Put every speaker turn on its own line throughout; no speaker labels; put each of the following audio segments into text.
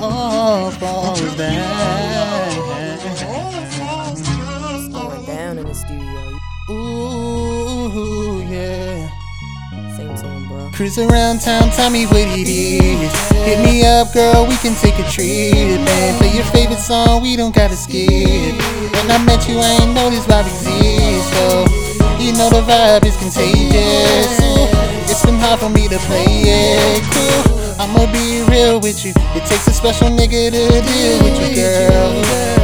All falls down.
Going down in the studio.
Ooh, yeah.
Sing to him, bro.
Cruise around town, tell me what it is. Hit me up, girl, we can take a trip. Man, play your favorite song, we don't gotta skip. When I met you, I ain't know this vibe exists. So, you know the vibe is contagious. Ooh, it's been hard for me to play it. Cool. I'ma be real with you. It takes a special nigga to deal with you, girl.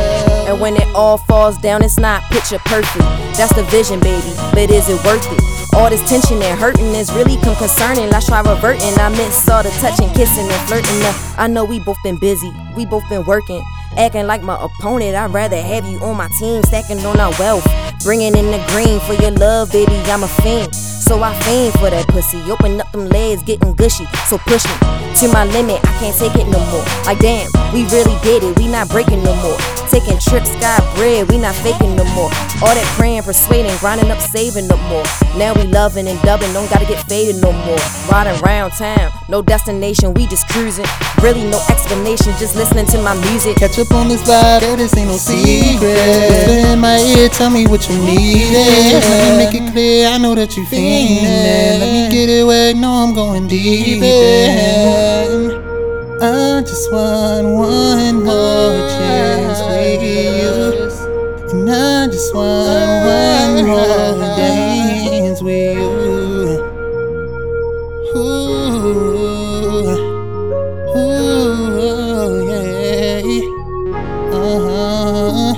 And when it all falls down, it's not picture perfect. That's the vision, baby. But is it worth it? All this tension and hurting is really come concerning. Let's try reverting. I miss all the touching, kissing, and flirting. Uh, I know we both been busy, we both been working. Acting like my opponent, I'd rather have you on my team, stacking on our wealth. Bringing in the green for your love, baby, I'm a fiend. So I fiend for that pussy. Open up them legs, getting gushy. So push me to my limit, I can't take it no more. Like damn, we really did it, we not breaking no more. Taking trips, got bread, we not faking no more. All that praying, persuading, grinding up, saving no more. Now we loving and dubbing, don't gotta get faded no more. Riding round town, no destination, we just cruising. Really no explanation, just listening to my music.
Catch up on this vibe, girl, this ain't no secret. Whisper in my ear, tell me what you need. Let me make it clear, I know that you fiendin'. Let me get it wet, know I'm going deep. Want one more chance with you. And I just want one more dance with you. Ooh, ooh, yeah. Uh-huh.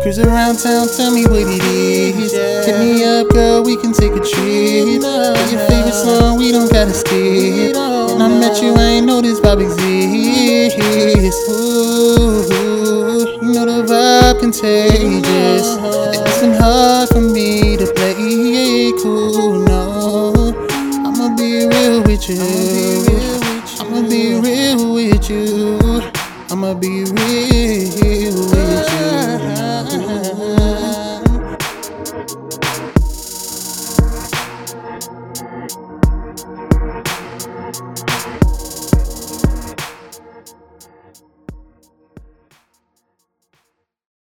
Cruise around town, tell me what it is. Hit me up, girl, we can take a trip. Your favorite song, we don't gotta skip. I met you, I ain't know this vibe exists. Ooh, you know the vibe contagious. It's been hard for me to play cool, no. I'ma be real with you. I'ma be real with you. I'ma be real.